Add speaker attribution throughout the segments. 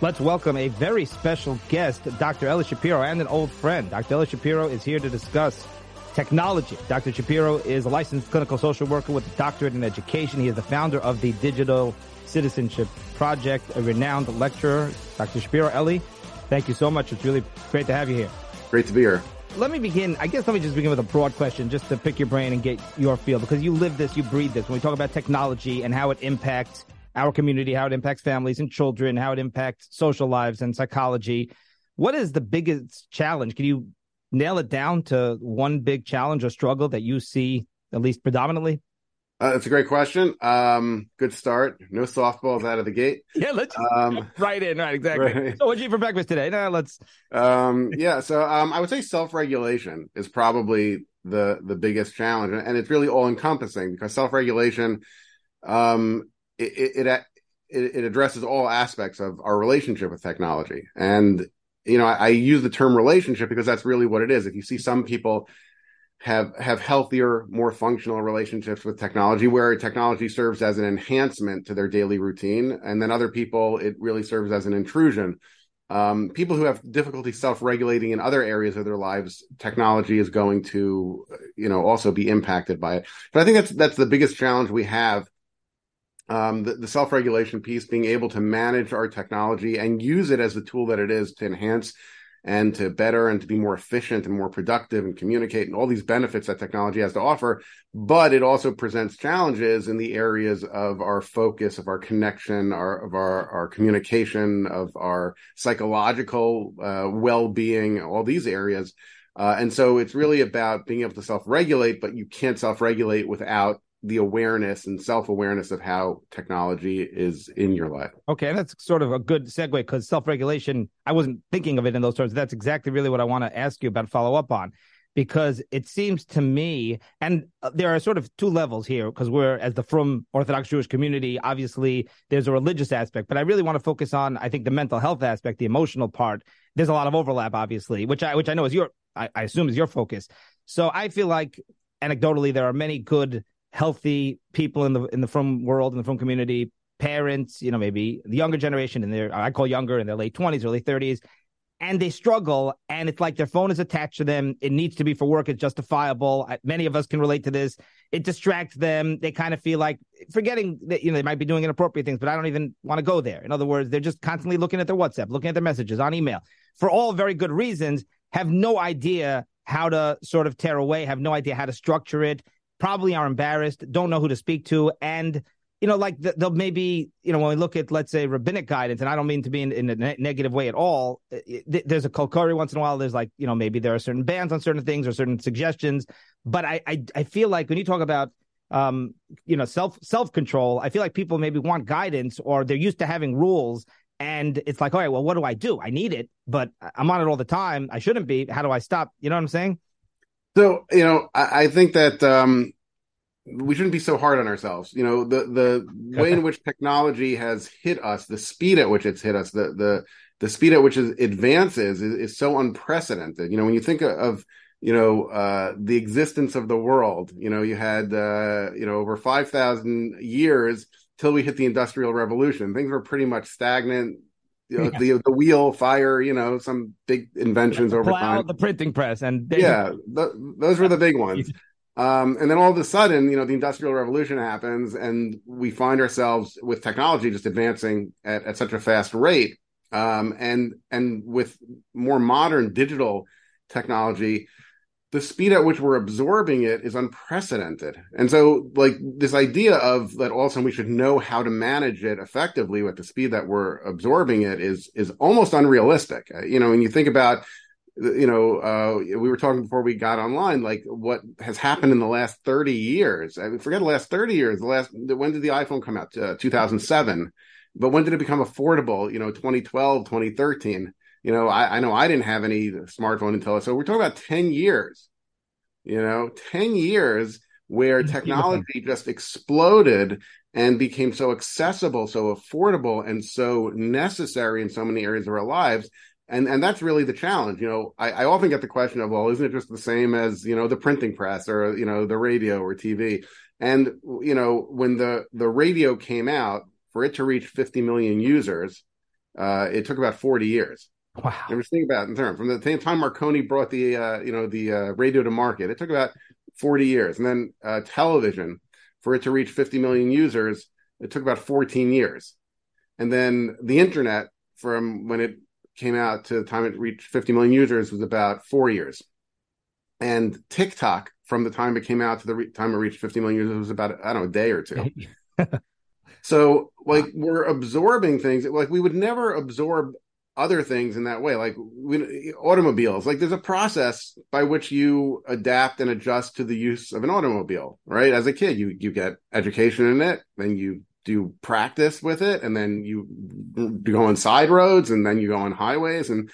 Speaker 1: Let's welcome a very special guest, Dr. Eli Shapiro, and an old friend. Dr. Eli Shapiro is here to discuss technology. Dr. Shapiro is a licensed clinical social worker with a doctorate in education. He is the founder of the Digital Citizenship Project, a renowned lecturer. Dr. Shapiro, Eli, thank you so much. It's really great to have you here.
Speaker 2: Great to be here.
Speaker 1: Let me begin. I guess let me just begin with a broad question just to pick your brain and get your feel because you live this, you breathe this. When we talk about technology and how it impacts our community, how it impacts families and children, how it impacts social lives and psychology. What is the biggest challenge? Can you nail it down to one big challenge or struggle that you see at least predominantly?
Speaker 2: Uh, that's a great question. Um, good start. No softballs out of the gate.
Speaker 1: Yeah, let's um, right in. Right, exactly. Right. So, what'd you eat for breakfast today? No, let's.
Speaker 2: Um, yeah, so um, I would say self-regulation is probably the the biggest challenge, and it's really all encompassing because self-regulation um, it, it, it addresses all aspects of our relationship with technology. And, you know, I, I, use the term relationship because that's really what it is. If you see some people have, have healthier, more functional relationships with technology where technology serves as an enhancement to their daily routine. And then other people, it really serves as an intrusion. Um, people who have difficulty self-regulating in other areas of their lives, technology is going to, you know, also be impacted by it. But I think that's, that's the biggest challenge we have um, the, the self-regulation piece, being able to manage our technology and use it as the tool that it is to enhance and to better and to be more efficient and more productive and communicate and all these benefits that technology has to offer. But it also presents challenges in the areas of our focus, of our connection, our, of our, our communication, of our psychological uh, well-being, all these areas. Uh, and so it's really about being able to self-regulate, but you can't self-regulate without the awareness and self-awareness of how technology is in your life.
Speaker 1: Okay, that's sort of a good segue because self-regulation, I wasn't thinking of it in those terms. That's exactly really what I want to ask you about follow up on because it seems to me and uh, there are sort of two levels here because we're as the frum orthodox jewish community obviously there's a religious aspect but i really want to focus on i think the mental health aspect the emotional part there's a lot of overlap obviously which i which i know is your I, I assume is your focus so i feel like anecdotally there are many good healthy people in the in the frum world in the frum community, parents, you know, maybe the younger generation and their I call younger in their late twenties, early thirties, and they struggle, and it's like their phone is attached to them. It needs to be for work. It's justifiable. Many of us can relate to this. It distracts them. They kind of feel like forgetting that you know they might be doing inappropriate things, but I don't even want to go there. In other words, they're just constantly looking at their WhatsApp, looking at their messages on email for all very good reasons. Have no idea how to sort of tear away. Have no idea how to structure it probably are embarrassed, don't know who to speak to, and you know, like they'll maybe, you know, when we look at, let's say, rabbinic guidance, and I don't mean to be in, in a ne- negative way at all. There's a kol koreh once in a while. There's like, you know, maybe there are certain bans on certain things or certain suggestions. But I, I, I feel like when you talk about, um, you know, self self control, I feel like people maybe want guidance or they're used to having rules, and it's like, all right, well, what do I do? I need it, but I'm on it all the time. I shouldn't be. How do I stop? You know what I'm saying?
Speaker 2: So, you know, I, I think that um, we shouldn't be so hard on ourselves. You know, the the way in which technology has hit us, the speed at which it's hit us, the the the speed at which it advances is, is so unprecedented. You know, when you think of you know uh, the existence of the world, you know, you had uh, you know over five thousand years till we hit the industrial revolution. Things were pretty much stagnant you know, yeah. the the wheel, fire, you know, some big inventions over plow,
Speaker 1: time. The printing press, and
Speaker 2: yeah, the, those were the big ones. Um, and then all of a sudden, you know, the industrial revolution happens, and we find ourselves with technology just advancing at, at such a fast rate, um, and and with more modern digital technology, the speed at which we're absorbing it is unprecedented. And so, like this idea of that all of a sudden we should know how to manage it effectively with the speed that we're absorbing it is is almost unrealistic. Uh, you know, when you think about, you know, uh, we were talking before we got online, like what has happened in the last thirty years. I mean, forget the last thirty years. The last when did the iPhone come out? Uh, Two thousand seven. But when did it become affordable? You know, 2012, 2013 you know, I, I know I didn't have any smartphone until so we're talking about 10 years, you know, 10 years where technology just exploded and became so accessible, so affordable, and so necessary in so many areas of our lives. And and that's really the challenge. You know, I, I often get the question of, well, isn't it just the same as you know the printing press or you know the radio or TV? And you know, when the the radio came out, for it to reach 50 million users, uh, it took about 40 years.
Speaker 1: Wow.
Speaker 2: And we're thinking about it in terms from the same time Marconi brought the uh, you know the uh, radio to market, it took about 40 years, and then uh, television for it to reach 50 million users, it took about 14 years, and then the internet from when it came out to the time it reached 50 million users was about four years, and TikTok from the time it came out to the re- time it reached 50 million users was about I don't know a day or two. so like we're absorbing things like we would never absorb other things in that way like we, automobiles like there's a process by which you adapt and adjust to the use of an automobile right? As a kid you you get education in it then you do practice with it and then you go on side roads and then you go on highways and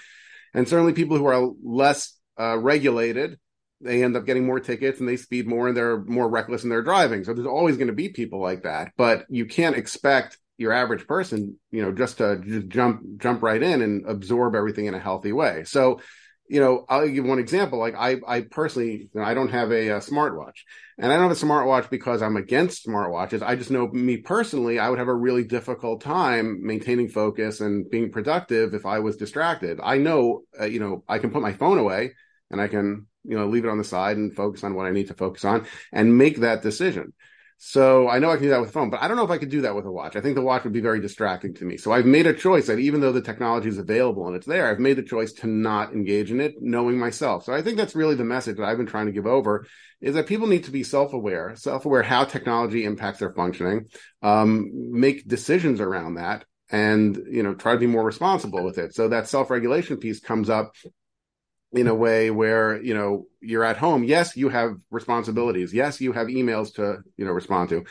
Speaker 2: and certainly people who are less uh, regulated they end up getting more tickets and they speed more and they're more reckless in their driving. So there's always going to be people like that but you can't expect your average person, you know, just to just jump jump right in and absorb everything in a healthy way. So, you know, I'll give one example. Like I, I personally, you know, I don't have a, a, smartwatch, and I don't have a smartwatch because I'm against smartwatches. I just know me personally, I would have a really difficult time maintaining focus and being productive if I was distracted. I know, uh, you know, I can put my phone away and I can, you know, leave it on the side and focus on what I need to focus on and make that decision. So I know I can do that with a phone, but I don't know if I could do that with a watch. I think the watch would be very distracting to me. So I've made a choice that even though the technology is available and it's there, I've made the choice to not engage in it, knowing myself. So I think that's really the message that I've been trying to give over is that people need to be self-aware, self-aware how technology impacts their functioning, um, make decisions around that and, you know, try to be more responsible with it. So that self-regulation piece comes up in a way where you know you're at home. Yes you have responsibilities. Yes you have emails to you know respond to.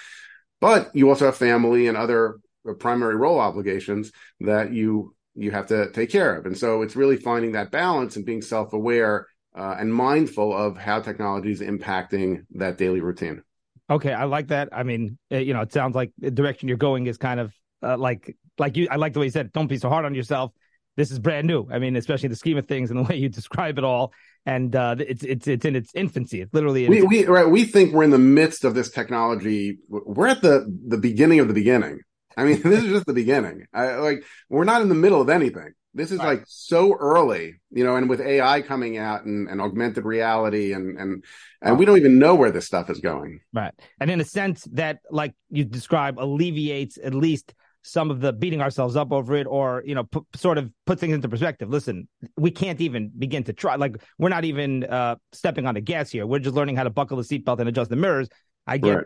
Speaker 2: But you also have family and other primary role obligations that you you have to take care of. And so it's really finding that balance and being self-aware uh, and mindful of how technology is impacting that daily routine.
Speaker 1: Okay i like that. I mean eh, you know it sounds like the direction you're going is kind of uh, like like you i like the way you said don't be so hard on yourself this is brand new. I mean, especially the scheme of things and the way you describe it all. And uh, it's it's it's in its infancy. It's literally
Speaker 2: we we right. We think we're in the midst of this technology. We're at the the beginning of the beginning. I mean, this is just the beginning. I, like we're not in the middle of anything. This is right. like so early, you know, and with AI coming out and, and augmented reality and and and we don't even know where this stuff is going.
Speaker 1: Right. And in a sense that like you describe alleviates at least some of the beating ourselves up over it or you know p- sort of put things into perspective. Listen we can't even begin to try like we're not even uh stepping on the gas here. We're just learning how to buckle the seatbelt and adjust the mirrors. I get right.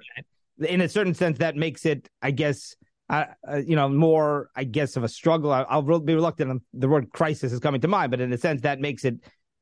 Speaker 1: that. In a certain sense that makes it i guess uh, uh, you know more i guess of a struggle. I, will be reluctant the word crisis is coming to mind but in a sense that makes it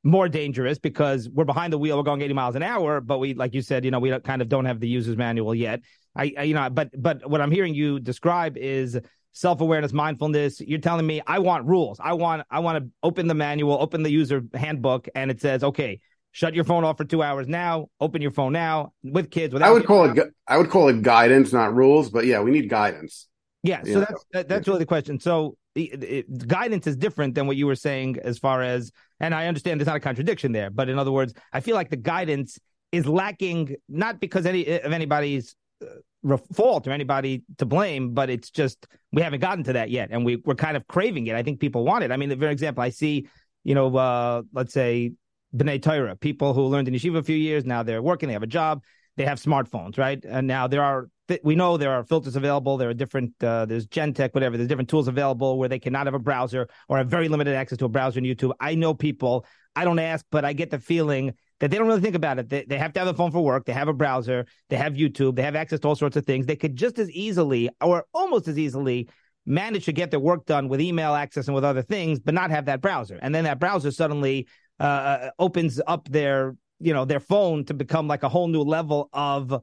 Speaker 1: more dangerous because we're behind the wheel we're going 80 miles an hour but we like you said you know we kind of don't have the user's manual yet I, I, you know, but but what I'm hearing you describe is self-awareness, mindfulness. You're telling me I want rules. I want I want to open the manual, open the user handbook, and it says, okay, shut your phone off for two hours now. Open your phone now with kids.
Speaker 2: Without I would call it I would call it guidance, not rules. But yeah, we need guidance.
Speaker 1: Yeah, so that's that's really the question. So it, it, guidance is different than what you were saying as far as, and I understand there's not a contradiction there, but in other words, I feel like the guidance is lacking not because any of anybody's uh, fault or anybody to blame, but it's just we haven't gotten to that yet, and we we're kind of craving it. I think people want it. I mean, the very example I see, you know, uh, let's say B'nai Torah, people who learned in yeshiva a few years now they're working, they have a job, they have smartphones, right? And now there are we know there are filters available. There are different, uh, there's Genetec, whatever. There's different tools available where they cannot have a browser or have very limited access to a browser in YouTube. I know people. I don't ask, but I get the feeling that they don't really think about it. They, they have to have a phone for work. They have a browser. They have YouTube. They have access to all sorts of things. They could just as easily, or almost as easily, manage to get their work done with email access and with other things, but not have that browser. And then that browser suddenly uh, uh opens up their, you know, their phone to become like a whole new level of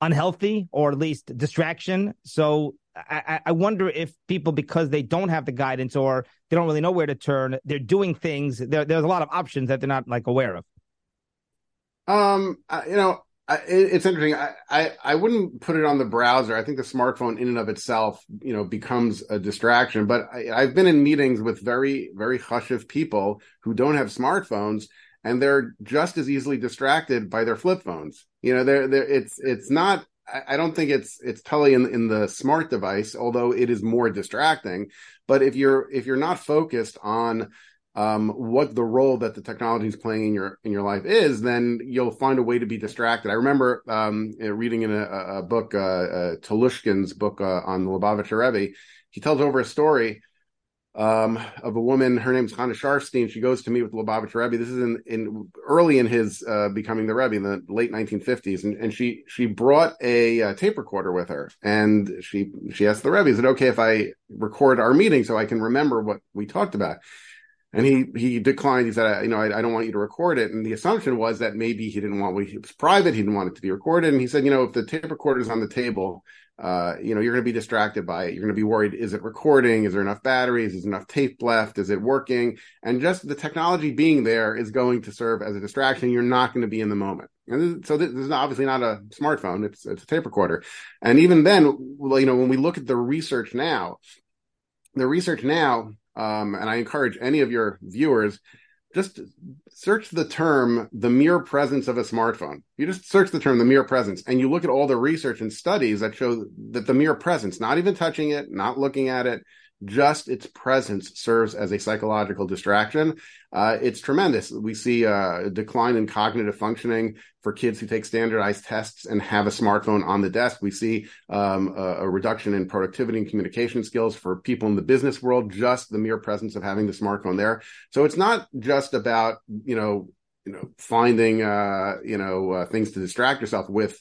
Speaker 1: unhealthy or at least distraction. So I, I, wonder if people, because they don't have the guidance or they don't really know where to turn, they're doing things. There, there's a lot of options that they're not like aware of.
Speaker 2: Um, you know, it's interesting. I, I, I wouldn't put it on the browser. I think the smartphone in and of itself, you know, becomes a distraction. But I, have been in meetings with very, very hushish people who don't have smartphones, and they're just as easily distracted by their flip phones. You know, they're, they're it's it's not I, don't think it's it's totally in in the smart device, although it is more distracting. But if you're if you're not focused on um, what the role that the technology is playing in your in your life is, then you'll find a way to be distracted. I remember um, reading in a, a book, uh, uh, Telushkin's book uh, on the Lubavitcher Rebbe. He tells over a story um, of a woman. Her name's Hannah Sharfstein. She goes to meet with Lubavitcher Rebbe. This is in, in early in his uh, becoming the Rebbe in the late 1950s, and, and she she brought a, a, tape recorder with her, and she she asked the Rebbe, "Is it okay if I record our meeting so I can remember what we talked about?" And he he declined. He said, "You know, I, I don't want you to record it." And the assumption was that maybe he didn't want it was private. He didn't want it to be recorded. And he said, "You know, if the tape recorder is on the table." Uh, you know, you're going to be distracted by it. You're going to be worried. Is it recording? Is there enough batteries? Is enough tape left? Is it working? And just the technology being there is going to serve as a distraction. You're not going to be in the moment. And so this is obviously not a smartphone. It's, it's a tape recorder. And even then, you know, when we look at the research now, the research now, um, and I encourage any of your viewers, just search the term the mere presence of a smartphone. You just search the term the mere presence and you look at all the research and studies that show that the mere presence, not even touching it, not looking at it, just its presence serves as a psychological distraction. Uh, it's tremendous. We see uh, a decline in cognitive functioning for kids who take standardized tests and have a smartphone on the desk. We see um, a, a, reduction in productivity and communication skills for people in the business world, just the mere presence of having the smartphone there. So it's not just about, you know, you know, finding, uh, you know, uh, things to distract yourself with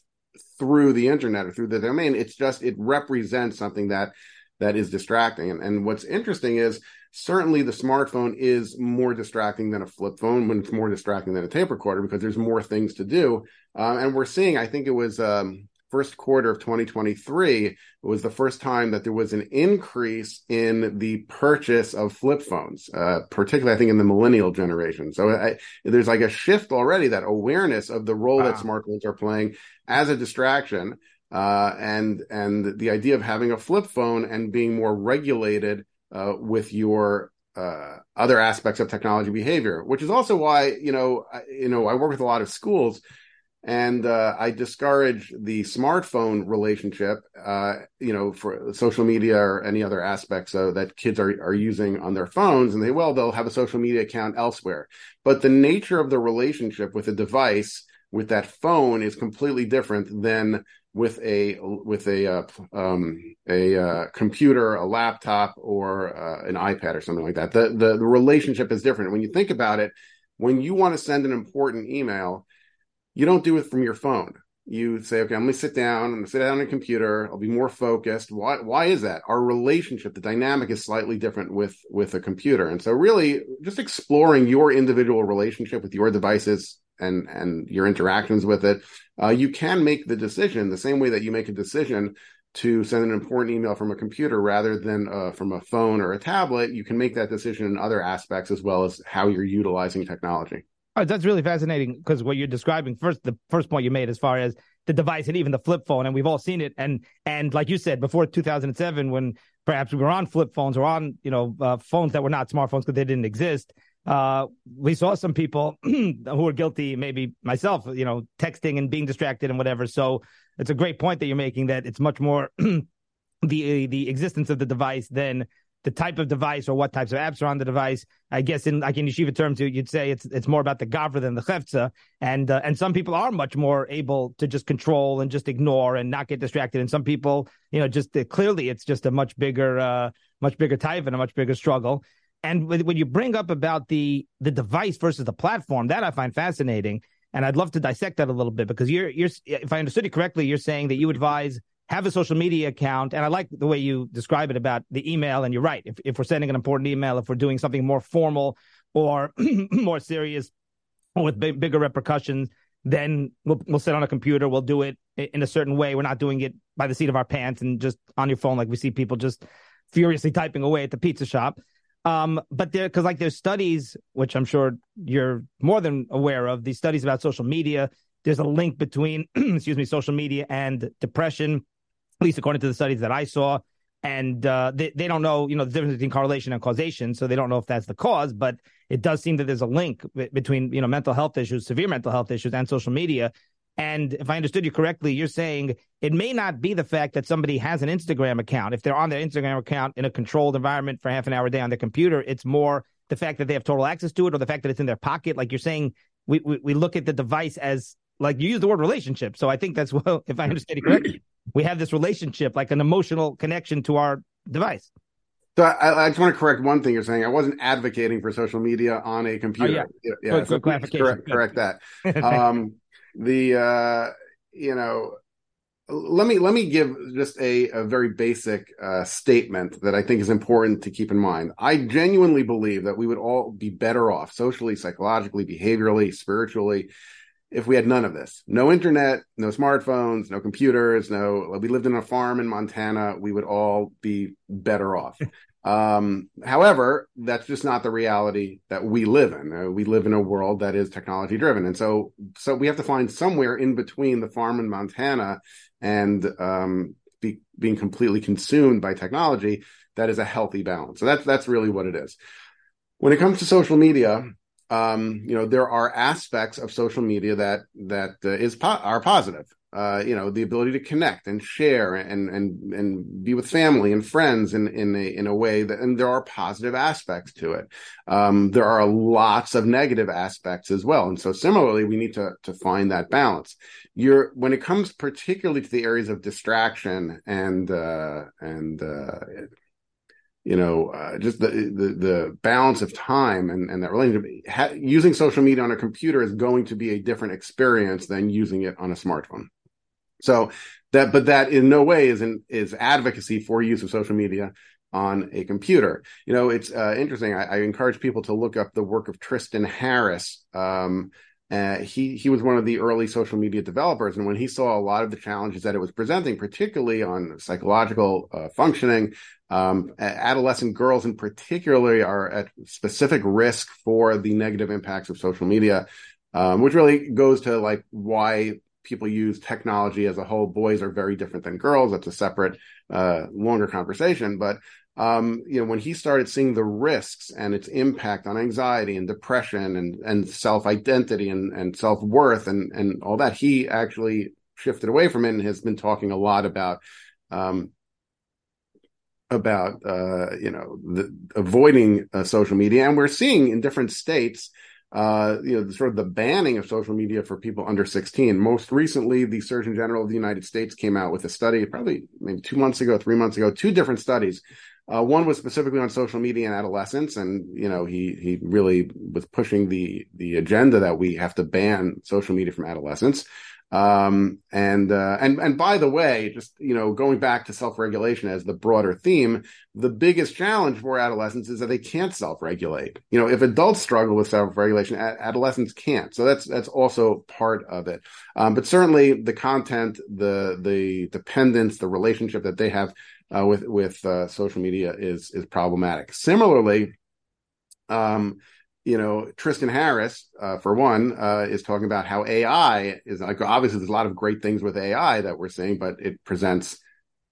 Speaker 2: through the internet or through the domain. It's just, it represents something that that is distracting. And, and what's interesting is certainly the smartphone is more distracting than a flip phone when it's more distracting than a tape recorder because there's more things to do. Uh, and we're seeing, I think it was um, first quarter of 2023 it was the first time that there was an increase in the purchase of flip phones, uh, particularly I think in the millennial generation. So I, there's like a shift already that awareness of the role wow. that smartphones are playing as a distraction uh, and and the idea of having a flip phone and being more regulated uh, with your uh, other aspects of technology behavior, which is also why you know I, you know I work with a lot of schools, and uh, I discourage the smartphone relationship, uh, you know, for social media or any other aspects that kids are are using on their phones, and they well they'll have a social media account elsewhere, but the nature of the relationship with a device with that phone is completely different than with a with a uh, um, a uh, computer, a laptop, or uh, an iPad or something like that. The, the the relationship is different. When you think about it, when you want to send an important email, you don't do it from your phone. You say, okay, I'm going to sit down. I'm going to sit down on a computer. I'll be more focused. Why? Why is that? Our relationship, the dynamic is slightly different with with a computer. And so, really, just exploring your individual relationship with your devices and and your interactions with it, uh, you can make the decision the same way that you make a decision to send an important email from a computer rather than uh, from a phone or a tablet. You can make that decision in other aspects as well as how you're utilizing technology.
Speaker 1: Oh, that's really fascinating because what you're describing first, the first point you made as far as the device and even the flip phone, and we've all seen it. And and like you said before 2007, when perhaps we were on flip phones or on you know uh, phones that were not smartphones because they didn't exist uh, we saw some people who were guilty, maybe myself, you know, texting and being distracted and whatever. So it's a great point that you're making that it's much more the the existence of the device than the type of device or what types of apps are on the device. I guess in like in yeshiva terms, you'd say it's it's more about the gavra than the chefza, and uh, and some people are much more able to just control and just ignore and not get distracted, and some people, you know, just uh, clearly it's just a much bigger, uh, much bigger type and a much bigger struggle. And when you bring up about the the device versus the platform, that I find fascinating, and I'd love to dissect that a little bit because you're you're if I understood you correctly, you're saying that you advise have a social media account, and I like the way you describe it about the email. And you're right, if if we're sending an important email, if we're doing something more formal or more serious with big, bigger repercussions, then we'll we'll sit on a computer, we'll do it in a certain way. We're not doing it by the seat of our pants and just on your phone like we see people just furiously typing away at the pizza shop. Um, but there, because like there's studies, which I'm sure you're more than aware of, these studies about social media. There's a link between, excuse me, social media and depression, at least according to the studies that I saw. And uh, they, they don't know, you know, the difference between correlation and causation. So they don't know if that's the cause, but it does seem that there's a link between, you know, mental health issues, severe mental health issues, and social media. And if I understood you correctly, you're saying it may not be the fact that somebody has an Instagram account. If they're on their Instagram account in a controlled environment for half an hour a day on their computer, it's more the fact that they have total access to it or the fact that it's in their pocket. Like you're saying, we, we, we look at the device as like you use the word relationship. So I think that's well, if I understand you correctly, we have this relationship, like an emotional connection to our device.
Speaker 2: So I, I, just want to correct one thing you're saying. I wasn't advocating for social media on a computer.
Speaker 1: Oh, yeah, yeah. Good, so good clarification.
Speaker 2: Correct, correct that. um, the uh, you know, let me let me give just a, a very basic uh, statement that I think is important to keep in mind. I genuinely believe that we would all be better off socially, psychologically, behaviorally, spiritually if we had none of this. No internet no smartphones no computers no we lived in a farm in montana. We would all be better off um, however that's just not the reality that we live in. Uh, we live in a world that is technology driven. And so so we have to find somewhere in between the farm in montana and um, be, being completely consumed by technology that is a healthy balance. So that's that's really what it is. When it comes to social media um, you know, there are aspects of social media that that uh, is po- are positive. Uh, you know, the ability to connect and share and and and be with family and friends in in a in a way that, and there are positive aspects to it. Um, there are lots of negative aspects as well, and so similarly, we need to to find that balance. You're when it comes particularly to the areas of distraction and uh, and uh, you know, uh, just the, the, the balance of time and and that relationship. Ha- using social media on a computer is going to be a different experience than using it on a smartphone. So that, but that in no way is an, is advocacy for use of social media on a computer. You know, it's uh, interesting. I, I, encourage people to look up the work of Tristan Harris. Um, uh, he he was one of the early social media developers, and when he saw a lot of the challenges that it was presenting, particularly on psychological uh, functioning, um, adolescent girls in particular are at specific risk for the negative impacts of social media, um, which really goes to like why people use technology as a whole. Boys are very different than girls. That's a separate, uh, longer conversation, but um, you know, when he started seeing the risks and its impact on anxiety and depression and, and self identity and, and self worth and, and all that, he actually shifted away from it and has been talking a lot about, um, about, uh, you know, the, avoiding uh, social media. And we're seeing in different states, uh, you know, sort of the banning of social media for people under 16. Most recently, the Surgeon General of the United States came out with a study, probably maybe two months ago, three months ago, two different studies uh, one was specifically on social media and adolescence, and you know he he really was pushing the the agenda that we have to ban social media from adolescents. Um, and uh, and and by the way, just you know, going back to self regulation as the broader theme, the biggest challenge for adolescents is that they can't self regulate. You know, if adults struggle with self regulation, adolescents can't. So that's that's also part of it. Um, but certainly, the content, the the dependence, the relationship that they have uh, with with uh, social media is is problematic. Similarly, um, you know, Tristan Harris, uh, for one, uh, is talking about how AI is like obviously there's a lot of great things with AI that we're seeing, but it presents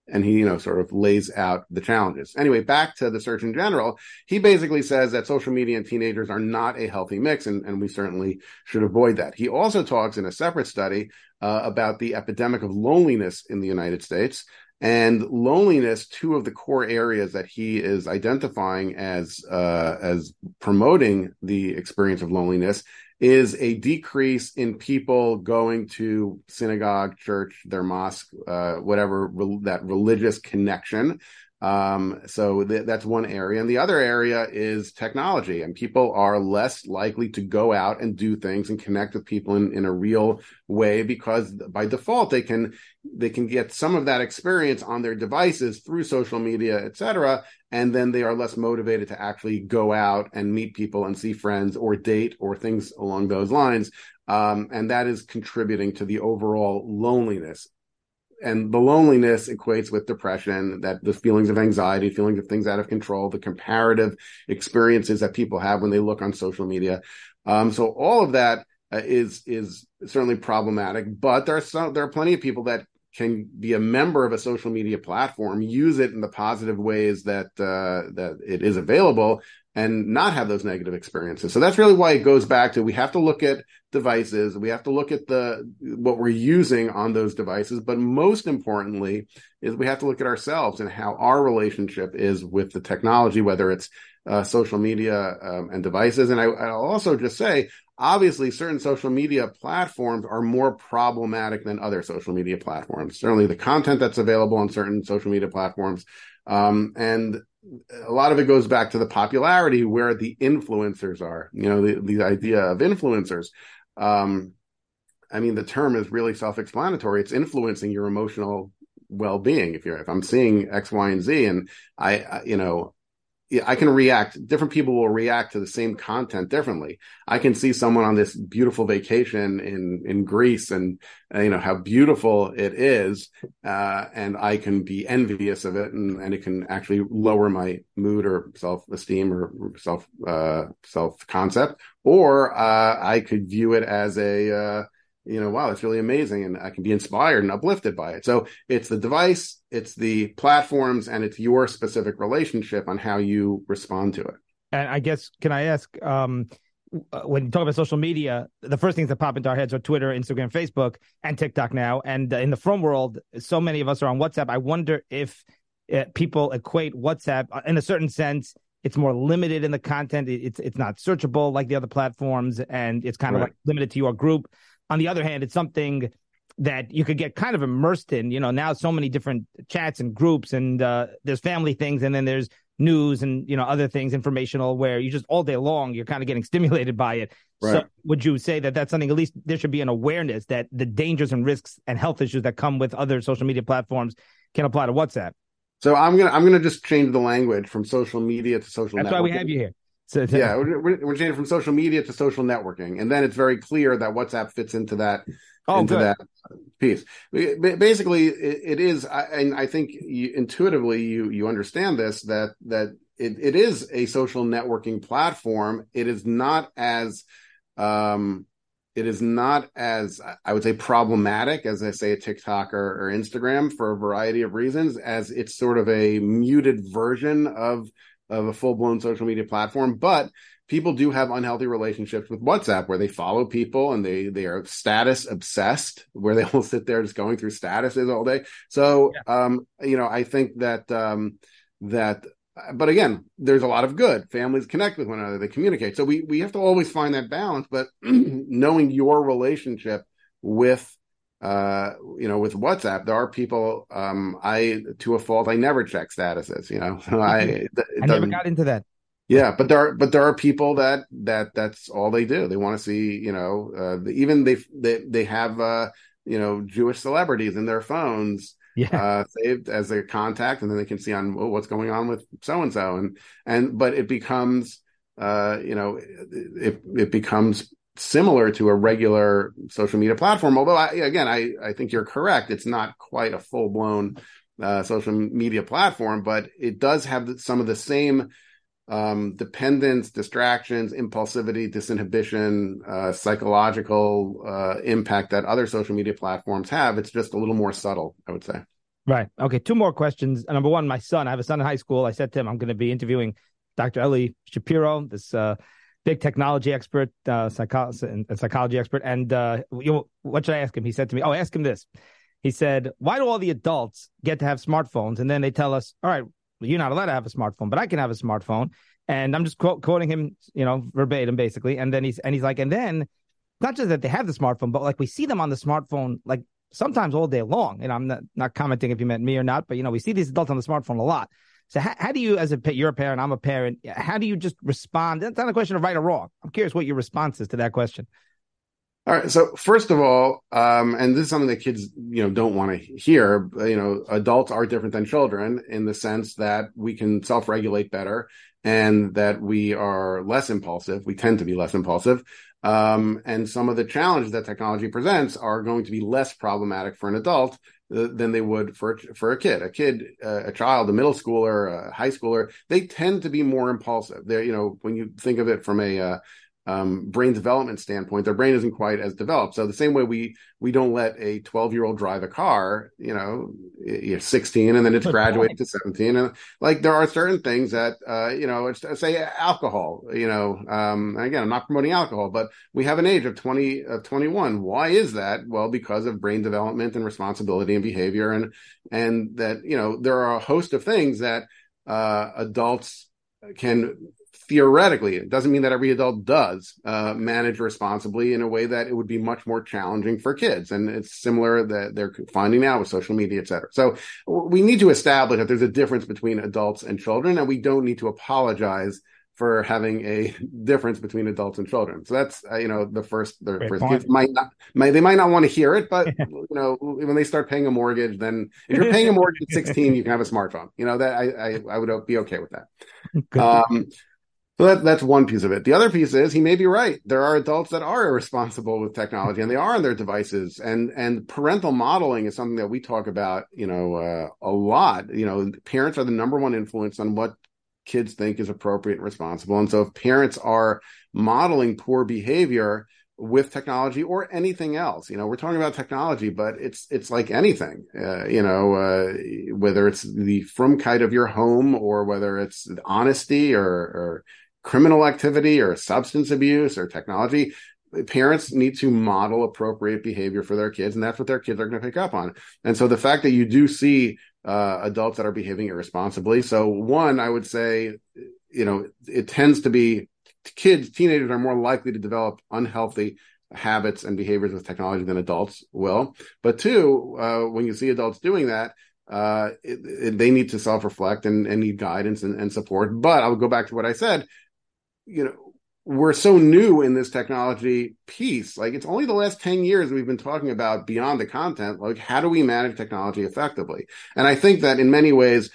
Speaker 2: and he, you know, sort of lays out the challenges. Anyway, back to the Surgeon General, he basically says that social media and teenagers are not a healthy mix, and, and we certainly should avoid that. He also talks in a separate study uh, about the epidemic of loneliness in the United States, and loneliness two of the core areas that he is identifying as uh, as promoting the experience of loneliness is a decrease in people going to synagogue church their mosque uh, whatever re- that religious connection um, so th- that's one area. And the other area is technology. And people are less likely to go out and do things and connect with people in, in a real way because by default they can they can get some of that experience on their devices through social media, et cetera. And then they are less motivated to actually go out and meet people and see friends or date or things along those lines. Um, and that is contributing to the overall loneliness and the loneliness equates with depression that the feelings of anxiety feelings of things out of control the comparative experiences that people have when they look on social media. Um, so all of that uh, is is certainly problematic but there are some there are plenty of people that can be a member of a social media platform, use it in the positive ways that uh, that it is available, and not have those negative experiences. So that's really why it goes back to we have to look at devices, we have to look at the what we're using on those devices, but most importantly is we have to look at ourselves and how our relationship is with the technology, whether it's uh, social media um, and devices. And I, I'll also just say, obviously, certain social media platforms are more problematic than other social media platforms. Certainly, the content that's available on certain social media platforms, um, and a lot of it goes back to the popularity where the influencers are. You know, the the idea of influencers. Um, I mean, the term is really self-explanatory. It's influencing your emotional well-being. If you're, if I'm seeing X, Y, and Z, and I, you know, I can react. Different people will react to the same content differently. I can see someone on this beautiful vacation in in Greece, and uh, you know how beautiful it is, uh, and I can be envious of it, and, and it can actually lower my mood or self esteem or self uh, self concept. Or uh, I could view it as a uh, you know, wow, it's really amazing. And I can be inspired and uplifted by it. So it's the device, it's the platforms, and it's your specific relationship on how you respond to it.
Speaker 1: And I guess, can I ask, um, uh, when you talk about social media, the first things that pop into our heads are Twitter, Instagram, Facebook, and TikTok now. And uh, in the phone world, so many of us are on WhatsApp. I wonder if uh, people equate WhatsApp in a certain sense. It's more limited in the content. It's it's not searchable like the other platforms, and it's kind right. of like limited to your group on the other hand, it's something that you could get kind of immersed in. You know, now so many different chats and groups, and uh, there's family things, and then there's news and you know other things, informational, where you just all day long you're kind of getting stimulated by it. Right. So, would you say that that's something? At least there should be an awareness that the dangers and risks and health issues that come with other social media platforms can apply to WhatsApp.
Speaker 2: So I'm gonna I'm gonna just change the language from social media to social.
Speaker 1: That's networking. why we have you here.
Speaker 2: So yeah, we're, we're, changing from social media to social networking, and then it's very clear that WhatsApp fits into that oh, into good. that piece. Basically, it, it is, and I think you, intuitively you you understand this that that it, it is a social networking platform. It is not as um, it is not as I would say problematic as I say a TikTok or, or Instagram for a variety of reasons, as it's sort of a muted version of of a full blown social media platform, but people do have unhealthy relationships with WhatsApp where they follow people and they they are status obsessed, where they will sit there just going through statuses all day. So, yeah. um, you know, I think that um, that. But again, there's a lot of good. Families connect with one another; they communicate. So we we have to always find that balance. But knowing your relationship with uh you know with whatsapp there are people um i to a fault i never check statuses you know? I
Speaker 1: i never got into that.
Speaker 2: Yeah but there are but there are people that that that's all they do. They want to see you know uh even they they they have uh you know jewish celebrities in their phones yeah. uh saved as a contact and then they can see on oh, what's going on with so and so and and but it becomes uh you know it it becomes similar to a regular social media platform. Although, I, again, I, I think you're correct. It's not quite a full blown uh, social media platform, but it does have some of the same um, dependence, distractions, impulsivity, disinhibition, uh, psychological uh, impact that other social media platforms have. It's just a little more subtle, I would say.
Speaker 1: Right. Okay. Two more questions. Number one, my son. I have a son in high school. I said to him, I'm going to be interviewing Dr. Eli Shapiro, this uh, big technology expert, uh, psycho- psychology expert. And uh, you know, what should I ask him? He said to me, "Oh, ask him this." He said, "Why do all the adults get to have smartphones, and then they tell us, all right, you're not allowed to have a smartphone, but I can have a smartphone." And I'm just quote, quoting him, you know, verbatim, basically. And then he's and he's like, and then not just that they have the smartphone, but like we see them on the smartphone, like sometimes all day long. And I'm not, not commenting if you meant me or not, but you know, we see these adults on the smartphone a lot. So how, how do you, as a you're a parent, I'm a parent. How do you just respond? That's not a question of right or wrong. I'm curious what your response is to that question.
Speaker 2: All right. So first of all, um, and this is something that kids, you know, don't want to hear. You know, adults are different than children in the sense that we can self-regulate better, and that we are less impulsive. We tend to be less impulsive. Um, and some of the challenges that technology presents are going to be less problematic for an adult than they would for for a kid. A kid, uh, a child, a middle schooler, a high schooler, they tend to be more impulsive. They're you know when you think of it from a uh, um, brain development standpoint, their brain isn't quite as developed. So the same way we we don't let a 12 year old drive a car, you know, you're 16 and then it's graduated to 17, and like there are certain things that uh, you know, say alcohol. You know, um, again, I'm not promoting alcohol, but we have an age of 20 of 21. Why is that? Well, because of brain development and responsibility and behavior, and and that you know there are a host of things that uh, adults can theoretically, it doesn't mean that every adult does uh, manage responsibly in a way that it would be much more challenging for kids. And it's similar that they're finding out with social media, et cetera. So we need to establish that there's a difference between adults and children, and we don't need to apologize for having a difference between adults and children. So that's uh, you know the first the Great first kids might not might they might not want to hear it, but you know when they start paying a mortgage, then if you're paying a mortgage at 16, you can have a smartphone. You know that I I, I would be okay with that. Um, so that, that's one piece of it. The other piece is he may be right. There are adults that are irresponsible with technology and they are on their devices and, and parental modeling is something that we talk about, you know, uh, a lot. You know, parents are the number one influence on what kids think is appropriate and responsible. And so if parents are modeling poor behavior with technology or anything else, you know, we're talking about technology, but it's, it's like anything, uh, you know, uh, whether it's the frumkeit of your home or whether it's honesty or, or criminal activity or substance abuse or technology, parents need to model appropriate behavior for their kids, and that's what their kids are going to pick up on. And so the fact that you do see uh, adults that are behaving irresponsibly, so one, I would say, you know, it tends to be kids, teenagers are more likely to develop unhealthy habits and behaviors with technology than adults will. But two, uh, when you see adults doing that, uh, it, it, they need to self reflect and, and, need guidance and, and support. But I'll go back to what I said you know, we're so new in this technology piece. Like it's only the last 10 years we've been talking about beyond the content. Like, how do we manage technology effectively? And I think that in many ways,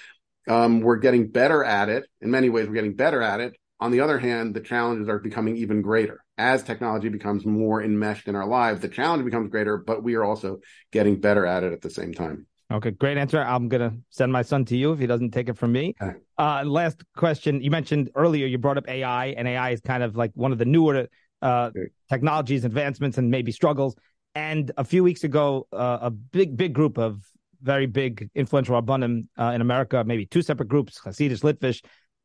Speaker 2: um, we're getting better at it. In many ways, we're getting better at it. On the other hand, the challenges are becoming even greater as technology becomes more enmeshed in our lives. The challenge becomes greater, but we are also getting better at it at the same time.
Speaker 1: Okay, great answer. I'm gonna send my son to you if he doesn't take it from me. Okay. Uh, last question. You mentioned earlier you brought up AI, and AI is kind of like one of the newer uh, technologies, advancements, and maybe struggles. And a few weeks ago, uh, a big, big group of very big, influential Rabbanim uh, in America, maybe two separate groups, Hasidish, Litvish,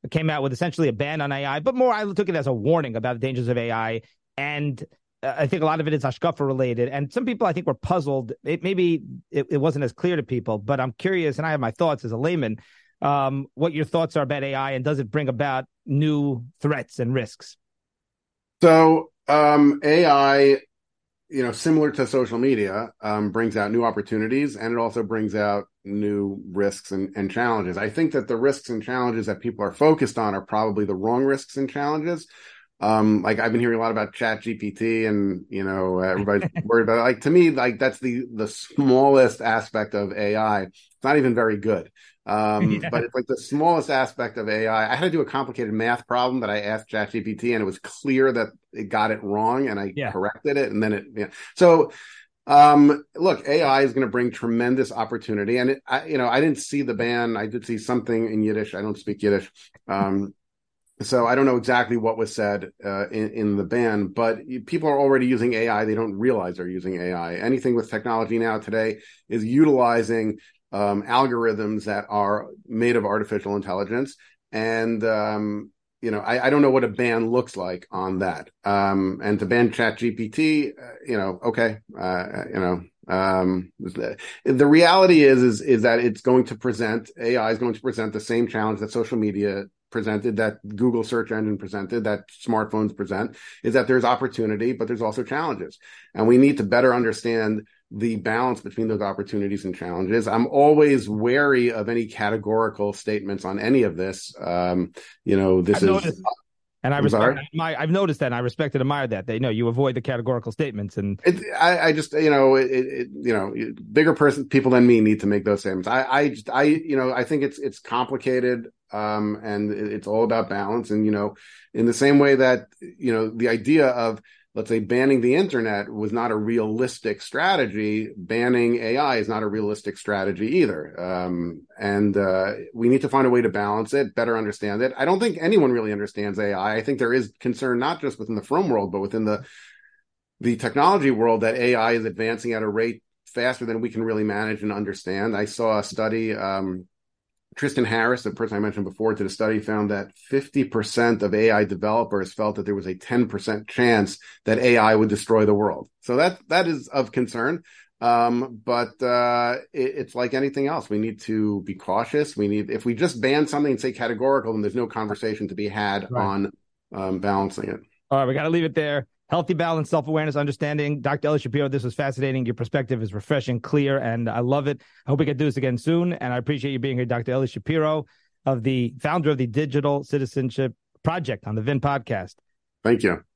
Speaker 1: came out with essentially a ban on AI, but more I took it as a warning about the dangers of AI. And I think a lot of it is hashkafa related, and some people I think were puzzled. It, maybe it, it, wasn't as clear to people, but I'm curious, and I have my thoughts as a layman. Um, what your thoughts are about AI, and does it bring about new threats and risks?
Speaker 2: So um, AI, you know, similar to social media, um, brings out new opportunities, and it also brings out new risks and, and challenges. I think that the risks and challenges that people are focused on are probably the wrong risks and challenges um like i've been hearing a lot about chat gpt and you know everybody's worried about it. like to me like that's the the smallest aspect of ai it's not even very good um yeah. but it's like the smallest aspect of ai i had to do a complicated math problem that i asked chat gpt and it was clear that it got it wrong and i yeah. corrected it and then it yeah so um, look, AI is going to bring tremendous opportunity, and it, I, you know, I didn't see the ban. I did see something in Yiddish. I don't speak Yiddish, um, so I don't know exactly what was said uh, in, in, the ban, but people are already using AI. They don't realize they're using AI. Anything with technology now today is utilizing um, algorithms that are made of artificial intelligence. And, um, you know, I, I, don't know what a ban looks like on that. Um, and to ban Chat GPT, uh, you know, okay, uh, you know, um, the reality is, is, is that it's going to present AI is going to present the same challenge that social media presented that Google search engine presented that smartphones present is that there's opportunity, but there's also challenges. And we need to better understand the balance between those opportunities and challenges. I'm always wary of any categorical statements on any of this. Um, you know, this I've is. Noticed,
Speaker 1: and I respect my, I've noticed that and I respect and admire that. They know you avoid the categorical statements and
Speaker 2: it, I, I, just, you know, it, it, you know, bigger person, people than me need to make those statements. I, I just, I, you know, I think it's, it's complicated um, and it's all about balance. And you know, in the same way that you know, the idea of let's say banning the internet was not a realistic strategy, banning AI is not a realistic strategy either. Um, and uh, we need to find a way to balance it, better understand it. I don't think anyone really understands AI. I think there is concern not just within the frum world, but within the the technology world that AI is advancing at a rate faster than we can really manage and understand. I saw a study. Um, Tristan Harris, the person I mentioned before, did a study found that 50% of AI developers felt that there was a 10% chance that AI would destroy the world. So that that is of concern. Um, but uh, it, it's like anything else. We need to be cautious. We need if we just ban something and say categorical, then there's no conversation to be had right. on um, balancing it.
Speaker 1: All right, we got to leave it there. Healthy balance, self awareness, understanding. Dr. Eli Shapiro, this was fascinating. Your perspective is refreshing, clear, and I love it. I hope we can do this again soon. And I appreciate you being here, Dr. Eli Shapiro, of the founder of the Digital Citizenship Project on the VIN podcast.
Speaker 2: Thank you.